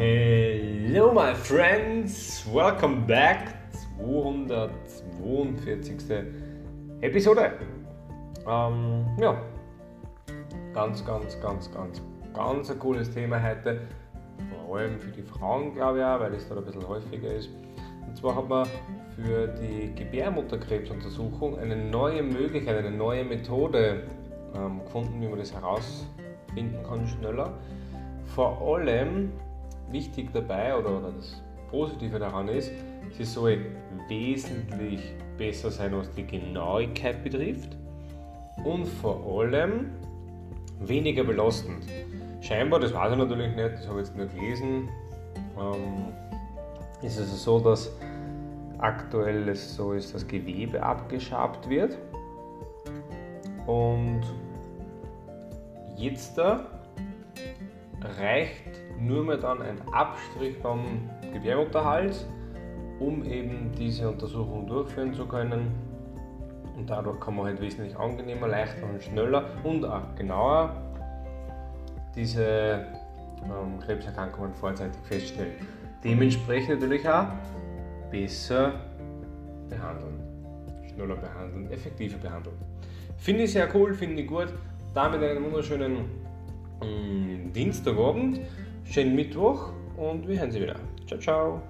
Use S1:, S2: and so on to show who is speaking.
S1: Hello my friends, welcome back. 242. Episode. Ähm, ja, ganz, ganz, ganz, ganz, ganz ein cooles Thema heute. Vor allem für die Frauen, glaube ich auch, weil es da ein bisschen häufiger ist. Und zwar hat man für die Gebärmutterkrebsuntersuchung eine neue Möglichkeit, eine neue Methode ähm, gefunden, wie man das herausfinden kann schneller. Vor allem wichtig dabei oder, oder das Positive daran ist, sie soll wesentlich besser sein, was die Genauigkeit betrifft und vor allem weniger belastend. Scheinbar, das weiß ich natürlich nicht, das habe ich jetzt nur gelesen, ähm, ist es also so, dass aktuell es so ist, dass Gewebe abgeschabt wird und jetzt da reicht nur mehr dann ein Abstrich beim Gebärmutterhals, um eben diese Untersuchung durchführen zu können. Und dadurch kann man halt wesentlich angenehmer, leichter und schneller und auch genauer diese ähm, Krebserkrankungen vorzeitig feststellen. Dementsprechend natürlich auch besser behandeln, schneller behandeln, effektiver behandeln. Finde ich sehr cool, finde ich gut. Damit einen wunderschönen mm, Dienstagabend. Schönen Mittwoch und wir hören Sie wieder. Ciao, ciao.